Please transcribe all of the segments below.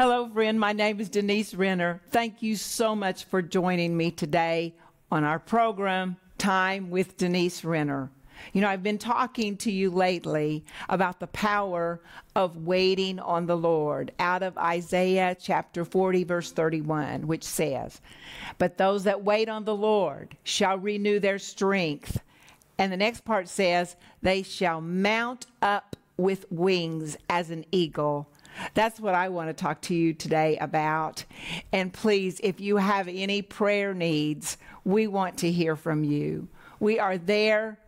Hello, friend. My name is Denise Renner. Thank you so much for joining me today on our program, Time with Denise Renner. You know, I've been talking to you lately about the power of waiting on the Lord out of Isaiah chapter 40, verse 31, which says, But those that wait on the Lord shall renew their strength. And the next part says, They shall mount up with wings as an eagle. That's what I want to talk to you today about. And please, if you have any prayer needs, we want to hear from you. We are there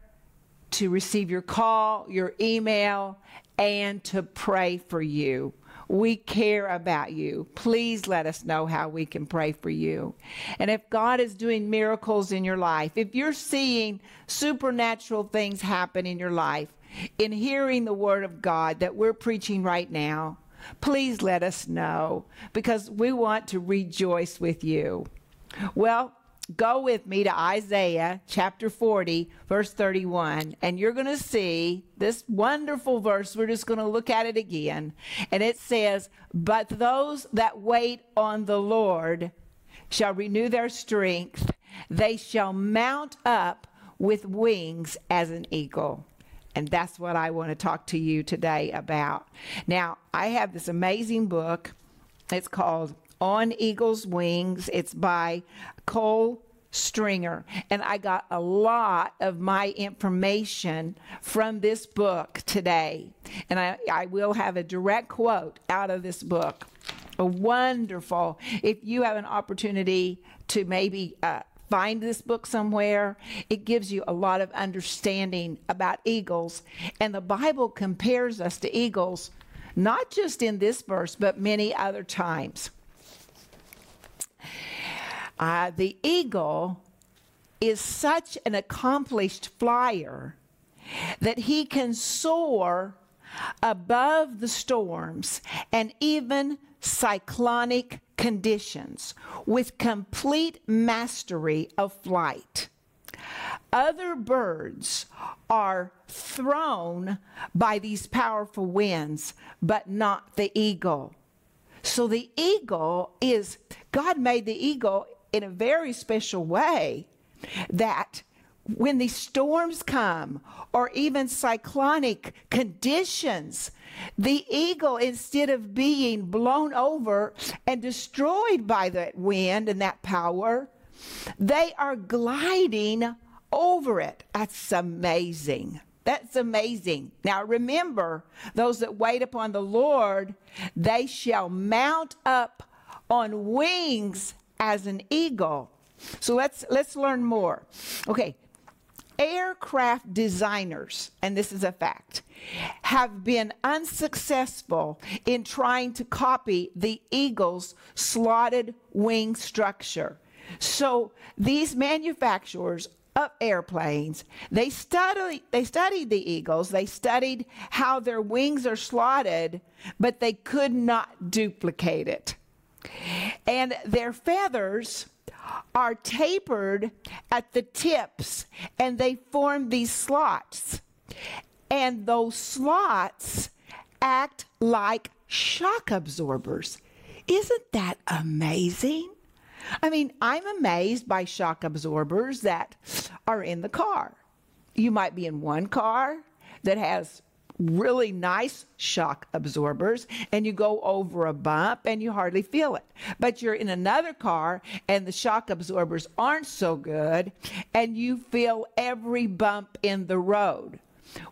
to receive your call, your email, and to pray for you. We care about you. Please let us know how we can pray for you. And if God is doing miracles in your life, if you're seeing supernatural things happen in your life, in hearing the word of God that we're preaching right now, please let us know because we want to rejoice with you. Well, go with me to Isaiah chapter 40, verse 31, and you're going to see this wonderful verse. We're just going to look at it again. And it says, But those that wait on the Lord shall renew their strength, they shall mount up with wings as an eagle. And that's what I want to talk to you today about. Now, I have this amazing book. It's called On Eagle's Wings. It's by Cole Stringer. And I got a lot of my information from this book today. And I, I will have a direct quote out of this book. A wonderful. If you have an opportunity to maybe uh, find this book somewhere. It gives you a lot of understanding about eagles. And the Bible compares us to eagles, not just in this verse, but many other times. Uh, the eagle is such an accomplished flyer that he can soar above the storms and even cyclonic conditions with complete mastery of flight. Other birds are thrown by these powerful winds, but not the eagle. So the eagle is, God made the eagle in a very special way that when these storms come or even cyclonic conditions, the eagle, instead of being blown over and destroyed by that wind and that power, they are gliding over it. That's amazing. That's amazing. Now remember, those that wait upon the Lord, they shall mount up on wings as an eagle. So let's let's learn more. Okay, aircraft designers, and this is a fact, have been unsuccessful in trying to copy the eagle's slotted wing structure. So these manufacturers of airplanes, they studied they studied the eagles, they studied how their wings are slotted, but they could not duplicate it. And their feathers are tapered at the tips and they form these slots. And those slots act like shock absorbers. Isn't that amazing? I mean, I'm amazed by shock absorbers that are in the car. You might be in one car that has really nice shock absorbers and you go over a bump and you hardly feel it. But you're in another car and the shock absorbers aren't so good and you feel every bump in the road.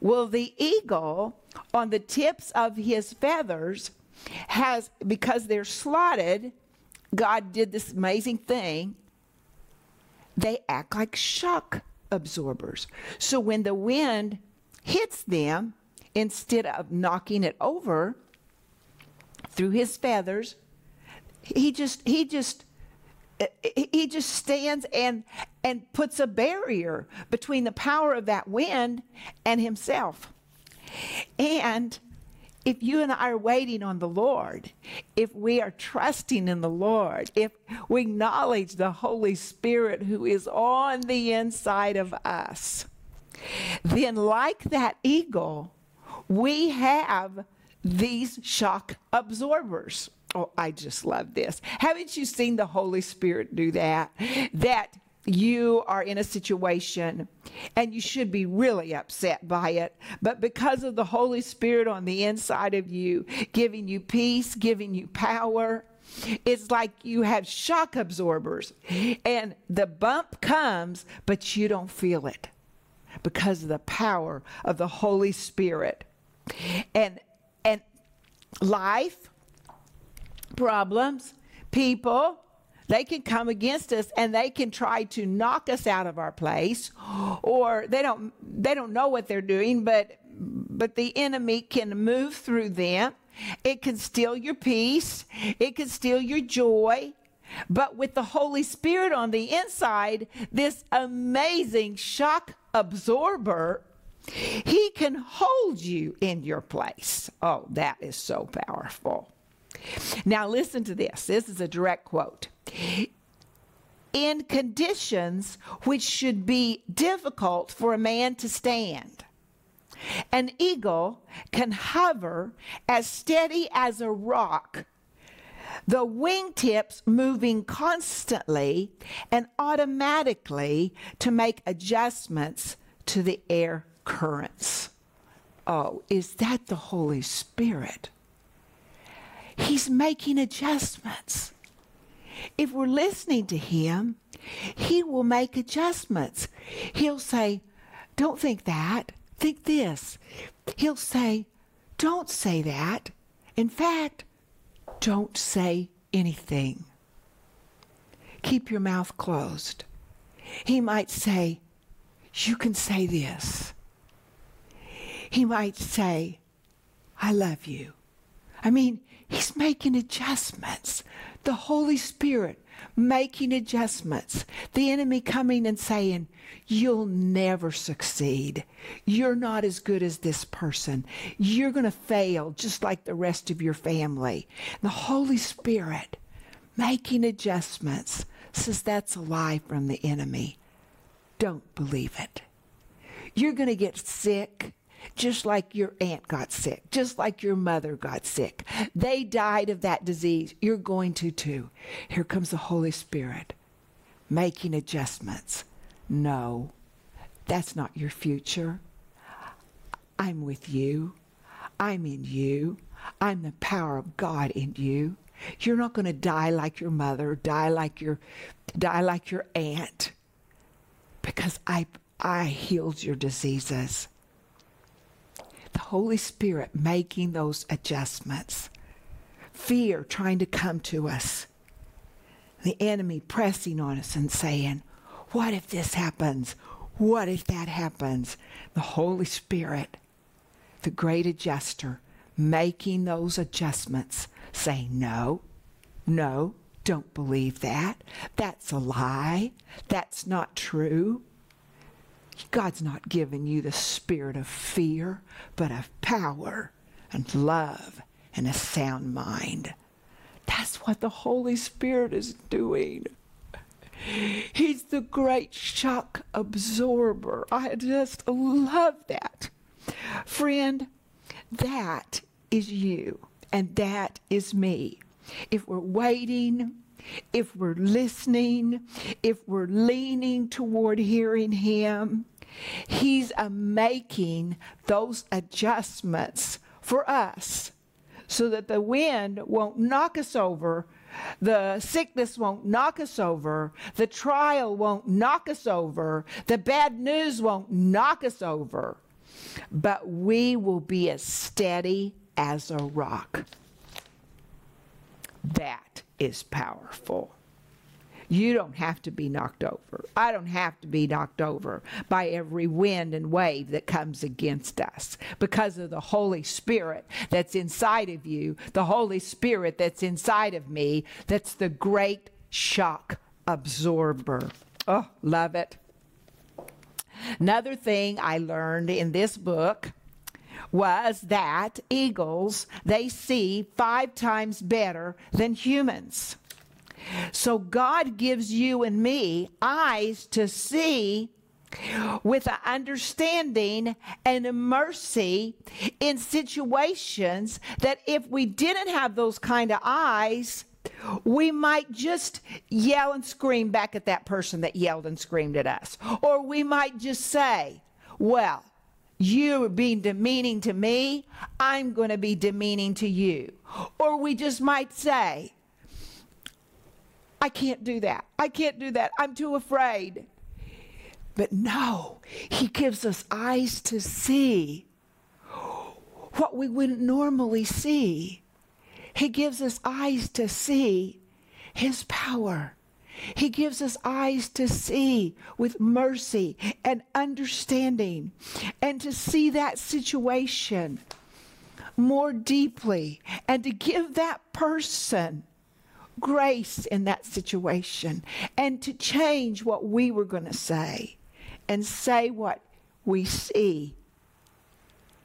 Well, the eagle on the tips of his feathers has, because they're slotted, God did this amazing thing. They act like shock absorbers. So when the wind hits them, instead of knocking it over through his feathers, he just he just he just stands and and puts a barrier between the power of that wind and himself. And if you and I are waiting on the Lord, if we are trusting in the Lord, if we acknowledge the Holy Spirit who is on the inside of us, then like that eagle, we have these shock absorbers. Oh, I just love this. Haven't you seen the Holy Spirit do that? That you are in a situation and you should be really upset by it. But because of the Holy Spirit on the inside of you, giving you peace, giving you power, it's like you have shock absorbers and the bump comes, but you don't feel it because of the power of the Holy Spirit. And and life, problems, people, they can come against us and they can try to knock us out of our place or they don't they don't know what they're doing but but the enemy can move through them. It can steal your peace. It can steal your joy. But with the holy spirit on the inside this amazing shock absorber he can hold you in your place. Oh that is so powerful now, listen to this. This is a direct quote. In conditions which should be difficult for a man to stand, an eagle can hover as steady as a rock, the wingtips moving constantly and automatically to make adjustments to the air currents. Oh, is that the Holy Spirit? He's making adjustments. If we're listening to Him, He will make adjustments. He'll say, Don't think that, think this. He'll say, Don't say that. In fact, don't say anything. Keep your mouth closed. He might say, You can say this. He might say, I love you. I mean, He's making adjustments. The Holy Spirit making adjustments. The enemy coming and saying, You'll never succeed. You're not as good as this person. You're going to fail just like the rest of your family. The Holy Spirit making adjustments says that's a lie from the enemy. Don't believe it. You're going to get sick just like your aunt got sick, just like your mother got sick. They died of that disease. You're going to too. Here comes the Holy Spirit making adjustments. No, that's not your future. I'm with you. I'm in you. I'm the power of God in you. You're not going to die like your mother, die like your die like your aunt because I I healed your diseases the Holy Spirit making those adjustments. Fear trying to come to us. The enemy pressing on us and saying, What if this happens? What if that happens? The Holy Spirit, the great adjuster, making those adjustments, saying, No, no, don't believe that. That's a lie. That's not true. God's not given you the spirit of fear, but of power and love and a sound mind. That's what the Holy Spirit is doing. He's the great shock absorber. I just love that. Friend, that is you, and that is me. If we're waiting, if we're listening, if we're leaning toward hearing Him, He's making those adjustments for us so that the wind won't knock us over, the sickness won't knock us over, the trial won't knock us over, the bad news won't knock us over, but we will be as steady as a rock. That is powerful. You don't have to be knocked over. I don't have to be knocked over by every wind and wave that comes against us because of the Holy Spirit that's inside of you, the Holy Spirit that's inside of me, that's the great shock absorber. Oh, love it. Another thing I learned in this book was that eagles they see 5 times better than humans. So God gives you and me eyes to see with an understanding and a mercy in situations that if we didn't have those kind of eyes, we might just yell and scream back at that person that yelled and screamed at us. Or we might just say, Well, you being demeaning to me, I'm going to be demeaning to you. Or we just might say, I can't do that. I can't do that. I'm too afraid. But no, he gives us eyes to see what we wouldn't normally see. He gives us eyes to see his power. He gives us eyes to see with mercy and understanding and to see that situation more deeply and to give that person grace in that situation and to change what we were going to say and say what we see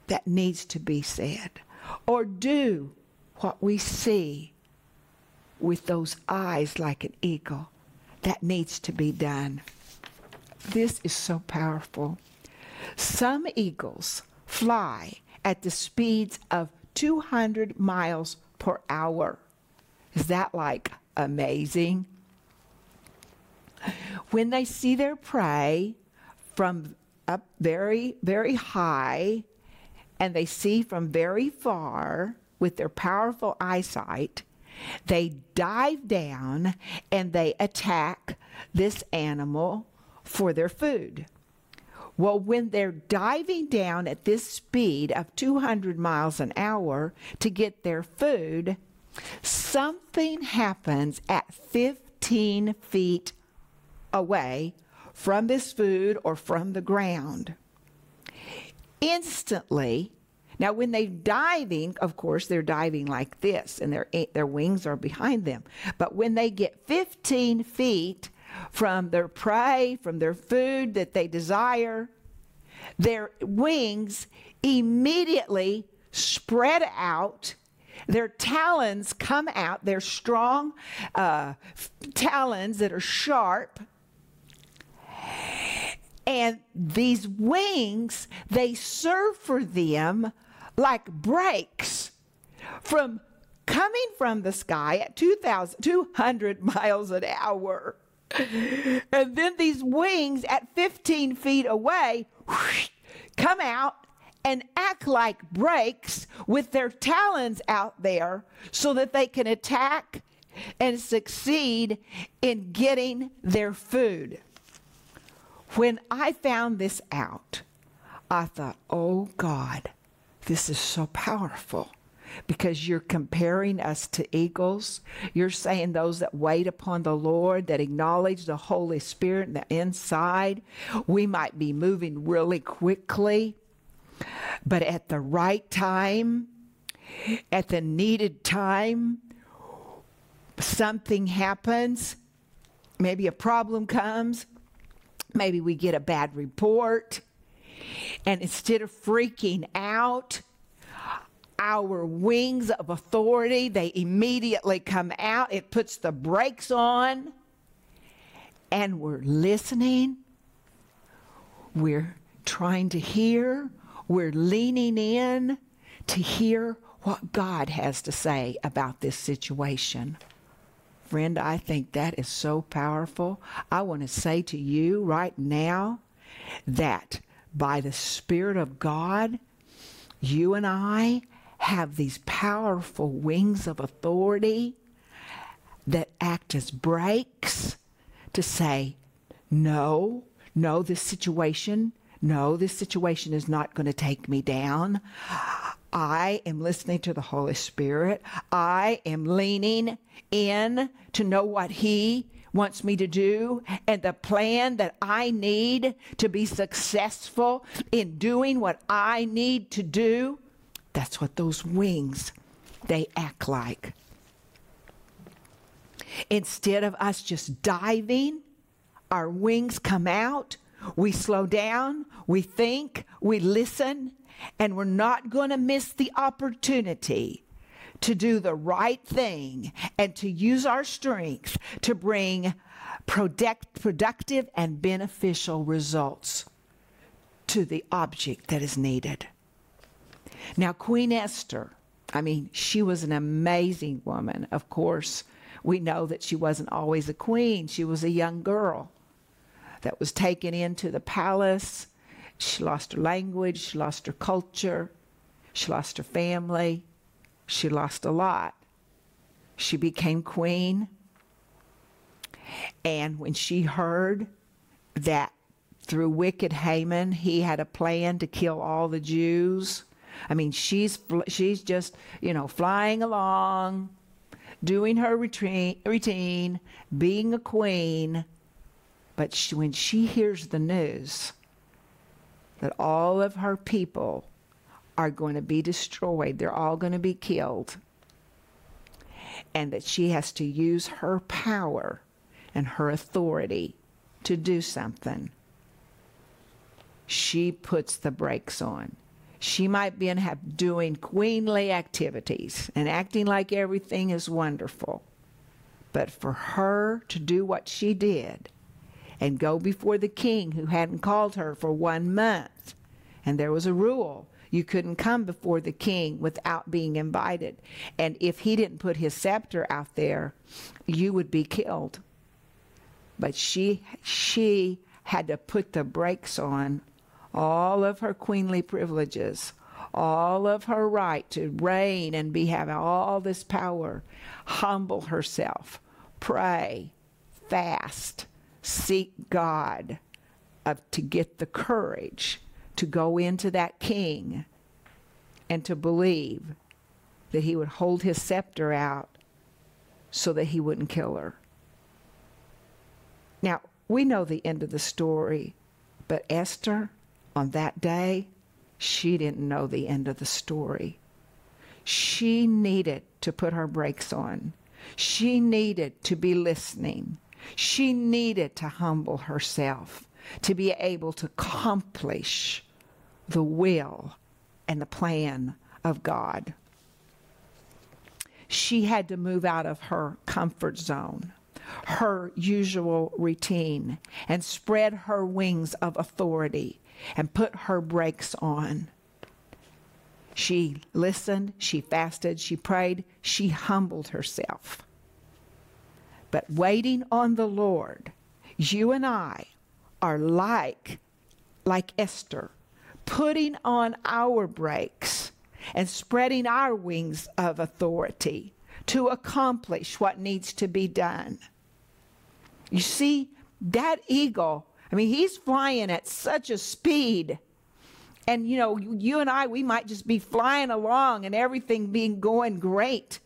that needs to be said or do what we see with those eyes like an eagle that needs to be done. This is so powerful. Some eagles fly at the speeds of 200 miles per hour. Is that like amazing? When they see their prey from up very, very high, and they see from very far with their powerful eyesight, they dive down and they attack this animal for their food. Well, when they're diving down at this speed of 200 miles an hour to get their food, something happens at 15 feet away from this food or from the ground. Instantly, now, when they're diving, of course, they're diving like this, and their their wings are behind them. But when they get 15 feet from their prey, from their food that they desire, their wings immediately spread out. Their talons come out. They're strong uh, talons that are sharp. And these wings, they serve for them like brakes from coming from the sky at 2,200 miles an hour. And then these wings at 15 feet away whoosh, come out and act like brakes with their talons out there so that they can attack and succeed in getting their food. When I found this out, I thought, oh God, this is so powerful because you're comparing us to eagles. You're saying those that wait upon the Lord, that acknowledge the Holy Spirit in the inside, we might be moving really quickly, but at the right time, at the needed time, something happens. Maybe a problem comes. Maybe we get a bad report. And instead of freaking out, our wings of authority, they immediately come out. It puts the brakes on. And we're listening. We're trying to hear. We're leaning in to hear what God has to say about this situation. Friend, I think that is so powerful. I want to say to you right now that by the Spirit of God, you and I have these powerful wings of authority that act as brakes to say, no, no, this situation, no, this situation is not going to take me down. I am listening to the Holy Spirit. I am leaning in to know what He wants me to do and the plan that I need to be successful in doing what I need to do. That's what those wings they act like. Instead of us just diving, our wings come out, we slow down, we think, we listen, and we're not going to miss the opportunity to do the right thing and to use our strength to bring product, productive and beneficial results to the object that is needed. Now, Queen Esther, I mean, she was an amazing woman. Of course, we know that she wasn't always a queen, she was a young girl that was taken into the palace. She lost her language, she lost her culture, she lost her family, she lost a lot. She became queen. And when she heard that through wicked Haman, he had a plan to kill all the Jews. I mean, she's she's just you know flying along, doing her routine, being a queen. But she, when she hears the news that all of her people are going to be destroyed, they're all going to be killed, and that she has to use her power and her authority to do something, she puts the brakes on. She might be in doing queenly activities and acting like everything is wonderful. But for her to do what she did and go before the king who hadn't called her for one month, and there was a rule you couldn't come before the king without being invited. And if he didn't put his scepter out there, you would be killed. But she she had to put the brakes on all of her queenly privileges, all of her right to reign and be having all this power, humble herself, pray, fast, seek God, of, to get the courage to go into that king and to believe that he would hold his scepter out so that he wouldn't kill her. Now, we know the end of the story, but Esther, on that day, she didn't know the end of the story. She needed to put her brakes on. She needed to be listening. She needed to humble herself to be able to accomplish the will and the plan of God. She had to move out of her comfort zone her usual routine and spread her wings of authority and put her brakes on. She listened, she fasted, she prayed, she humbled herself. But waiting on the Lord, you and I are like like Esther, putting on our brakes and spreading our wings of authority to accomplish what needs to be done. You see, that eagle, I mean, he's flying at such a speed. And, you know, you and I, we might just be flying along and everything being going great.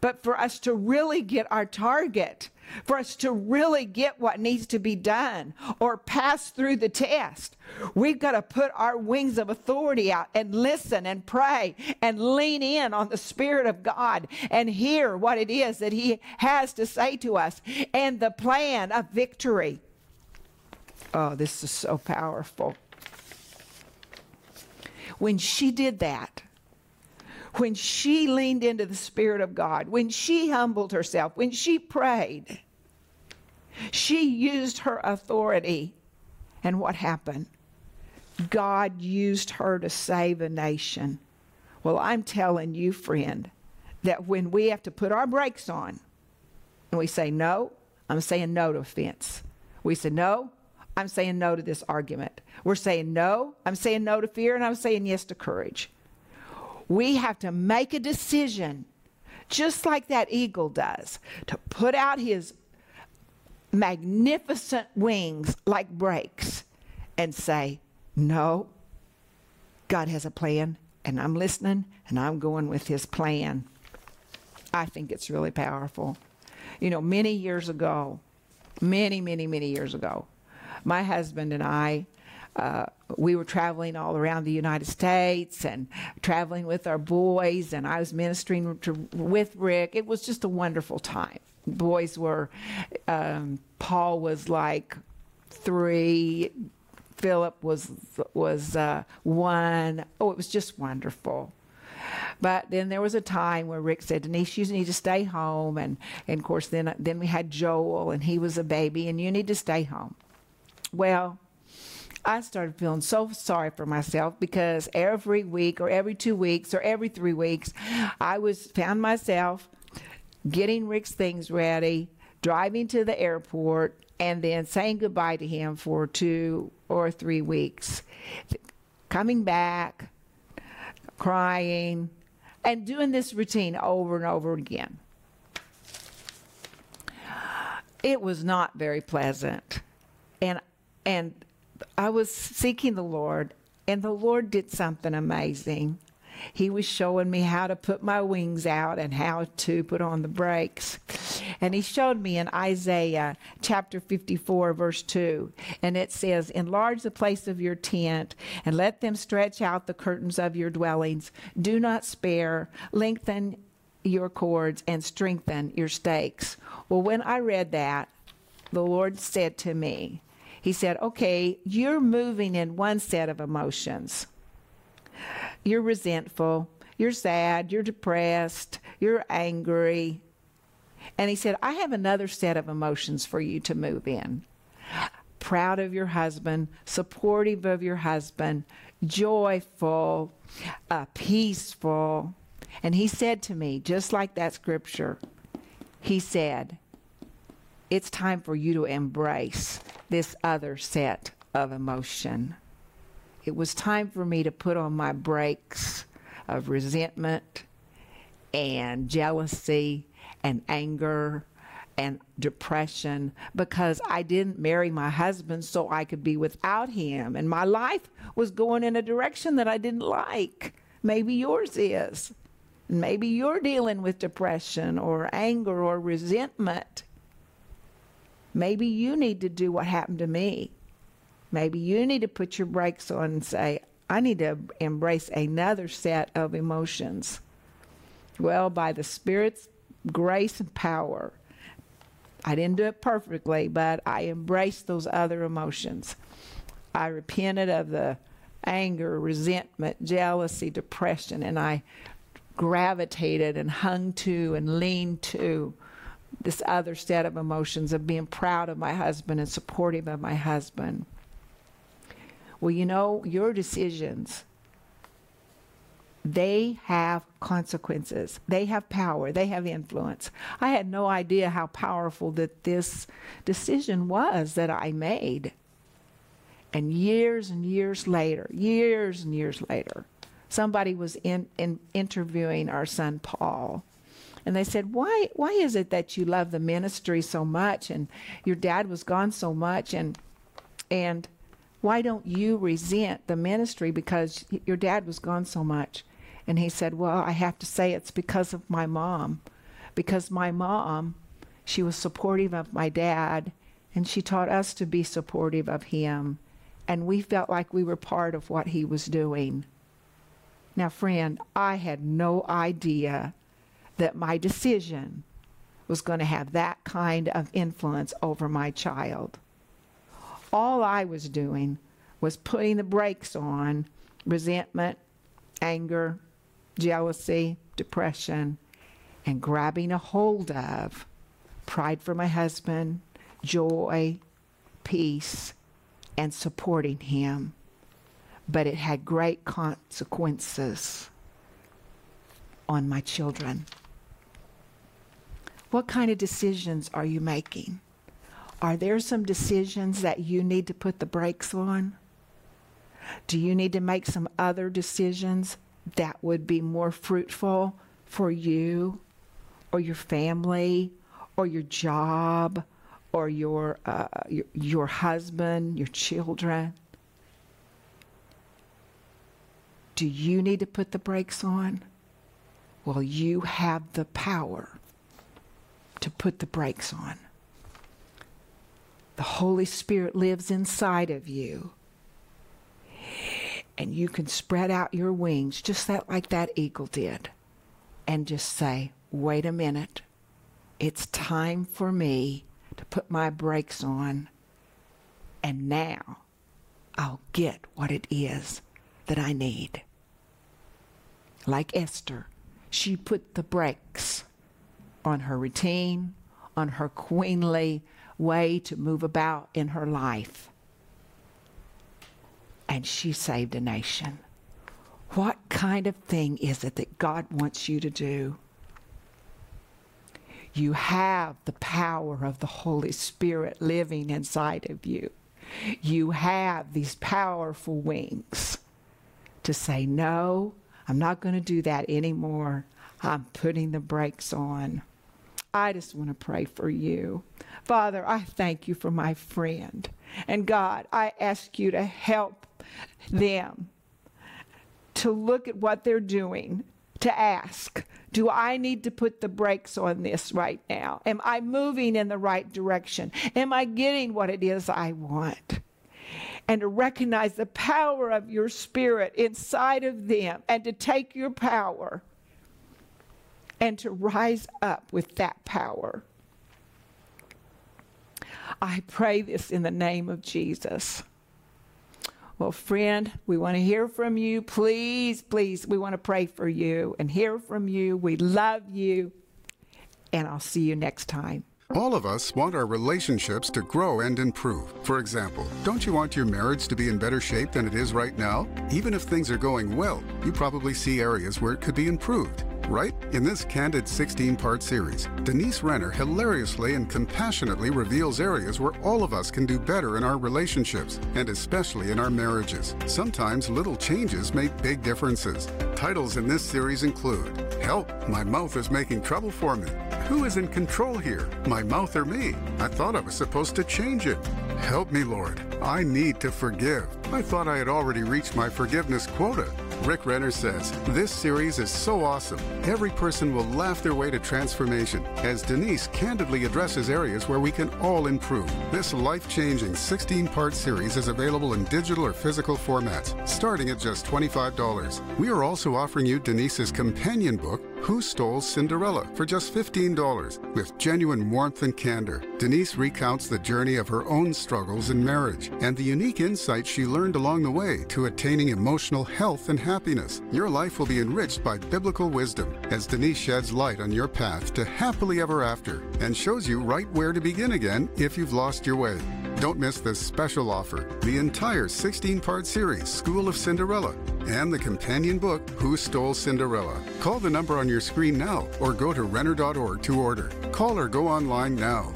But for us to really get our target, for us to really get what needs to be done or pass through the test, we've got to put our wings of authority out and listen and pray and lean in on the Spirit of God and hear what it is that He has to say to us and the plan of victory. Oh, this is so powerful. When she did that, when she leaned into the Spirit of God, when she humbled herself, when she prayed, she used her authority. And what happened? God used her to save a nation. Well, I'm telling you, friend, that when we have to put our brakes on and we say, no, I'm saying no to offense. We say, no, I'm saying no to this argument. We're saying no, I'm saying no to fear, and I'm saying yes to courage. We have to make a decision, just like that eagle does, to put out his magnificent wings like brakes and say, No, God has a plan, and I'm listening, and I'm going with his plan. I think it's really powerful. You know, many years ago, many, many, many years ago, my husband and I uh, we were traveling all around the United States and traveling with our boys, and I was ministering to, with Rick. It was just a wonderful time. Boys were, um, Paul was like three, Philip was was uh, one. Oh, it was just wonderful. But then there was a time where Rick said, Denise, you need to stay home. And, and of course, then, then we had Joel, and he was a baby, and you need to stay home. Well, I started feeling so sorry for myself because every week or every two weeks or every three weeks, I was found myself getting Rick's things ready, driving to the airport, and then saying goodbye to him for two or three weeks. Coming back, crying, and doing this routine over and over again. It was not very pleasant. And and I was seeking the Lord, and the Lord did something amazing. He was showing me how to put my wings out and how to put on the brakes. And he showed me in Isaiah chapter 54, verse 2. And it says, Enlarge the place of your tent and let them stretch out the curtains of your dwellings. Do not spare, lengthen your cords and strengthen your stakes. Well, when I read that, the Lord said to me, He said, Okay, you're moving in one set of emotions you're resentful, you're sad, you're depressed, you're angry. And he said, I have another set of emotions for you to move in. Proud of your husband, supportive of your husband, joyful, uh, peaceful. And he said to me, just like that scripture, he said, It's time for you to embrace this other set of emotion. It was time for me to put on my brakes of resentment and jealousy and anger and depression because I didn't marry my husband so I could be without him. And my life was going in a direction that I didn't like. Maybe yours is. Maybe you're dealing with depression or anger or resentment. Maybe you need to do what happened to me Maybe you need to put your brakes on and say, I need to embrace another set of emotions. Well, by the Spirit's grace and power, I didn't do it perfectly, but I embraced those other emotions. I repented of the anger, resentment, jealousy, depression, and I gravitated and hung to and leaned to this other set of emotions of being proud of my husband and supportive of my husband. Well, you know, your decisions, they have consequences. They have power. They have influence. I had no idea how powerful that this decision was that I made. And years and years later, years and years later, somebody was in, in interviewing our son Paul. And they said, why, why is it that you love the ministry so much and your dad was gone so much and, and why don't you resent the ministry because your dad was gone so much? And he said, Well, I have to say it's because of my mom. Because my mom, she was supportive of my dad, and she taught us to be supportive of him. And we felt like we were part of what he was doing. Now, friend, I had no idea that my decision was going to have that kind of influence over my child all I was doing was putting the brakes on resentment, anger, jealousy, depression, and grabbing a hold of pride for my husband, joy, peace, and supporting him. But it had great consequences on my children. What kind of decisions are you making? Are there some decisions that you need to put the brakes on? Do you need to make some other decisions that would be more fruitful for you or your family or your job or your, uh, your, your husband, your children? Do you need to put the brakes on? Well, you have the power to put the brakes on. The Holy Spirit lives inside of you. And you can spread out your wings just that like that eagle did and just say, wait a minute. It's time for me to put my brakes on. And now I'll get what it is that I need. like Esther, she put the brakes on her routine, on her queenly way to move about in her life. And she saved a nation. What kind of thing is it that God wants you to do? You have the power of the Holy Spirit living inside of you. You have these powerful wings to say, No, I'm not going to do that anymore. I'm putting the brakes on. I just want to pray for you. Father, I thank you for my friend. And God, I ask you to help them to look at what they're doing, to ask, do I need to put the brakes on this right now? Am I moving in the right direction? Am I getting what it is I want? And to recognize the power of your spirit inside of them and to take your power and to rise up with that power. I pray this in the name of Jesus. Well, friend, we want to hear from you. Please, please, we want to pray for you and hear from you. We love you. And I'll see you next time. All of us want our relationships to grow and improve. For example, don't you want your marriage to be in better shape than it is right now? Even if things are going well, you probably see areas where it could be improved right? In this candid 16 part series, Denise Renner hilariously and compassionately reveals areas where all of us can do better in our relationships, and especially in our marriages. Sometimes little changes make big differences. Titles in this series include Help, My Mouth is Making Trouble for Me. Who is in control here, my mouth or me? I thought I was supposed to change it. Help me, Lord. I need to forgive. I thought I had already reached my forgiveness quota. Rick Renner says, This series is so awesome. Every person will laugh their way to transformation as Denise candidly addresses areas where we can all improve. This life changing 16 part series is available in digital or physical formats, starting at just $25. We are also offering you Denise's companion book, who Stole Cinderella for just $15 with genuine warmth and candor. Denise recounts the journey of her own struggles in marriage and the unique insights she learned along the way to attaining emotional health and happiness. Your life will be enriched by biblical wisdom as Denise sheds light on your path to happily ever after and shows you right where to begin again if you've lost your way. Don't miss this special offer the entire 16 part series, School of Cinderella, and the companion book, Who Stole Cinderella. Call the number on your screen now or go to Renner.org to order. Call or go online now.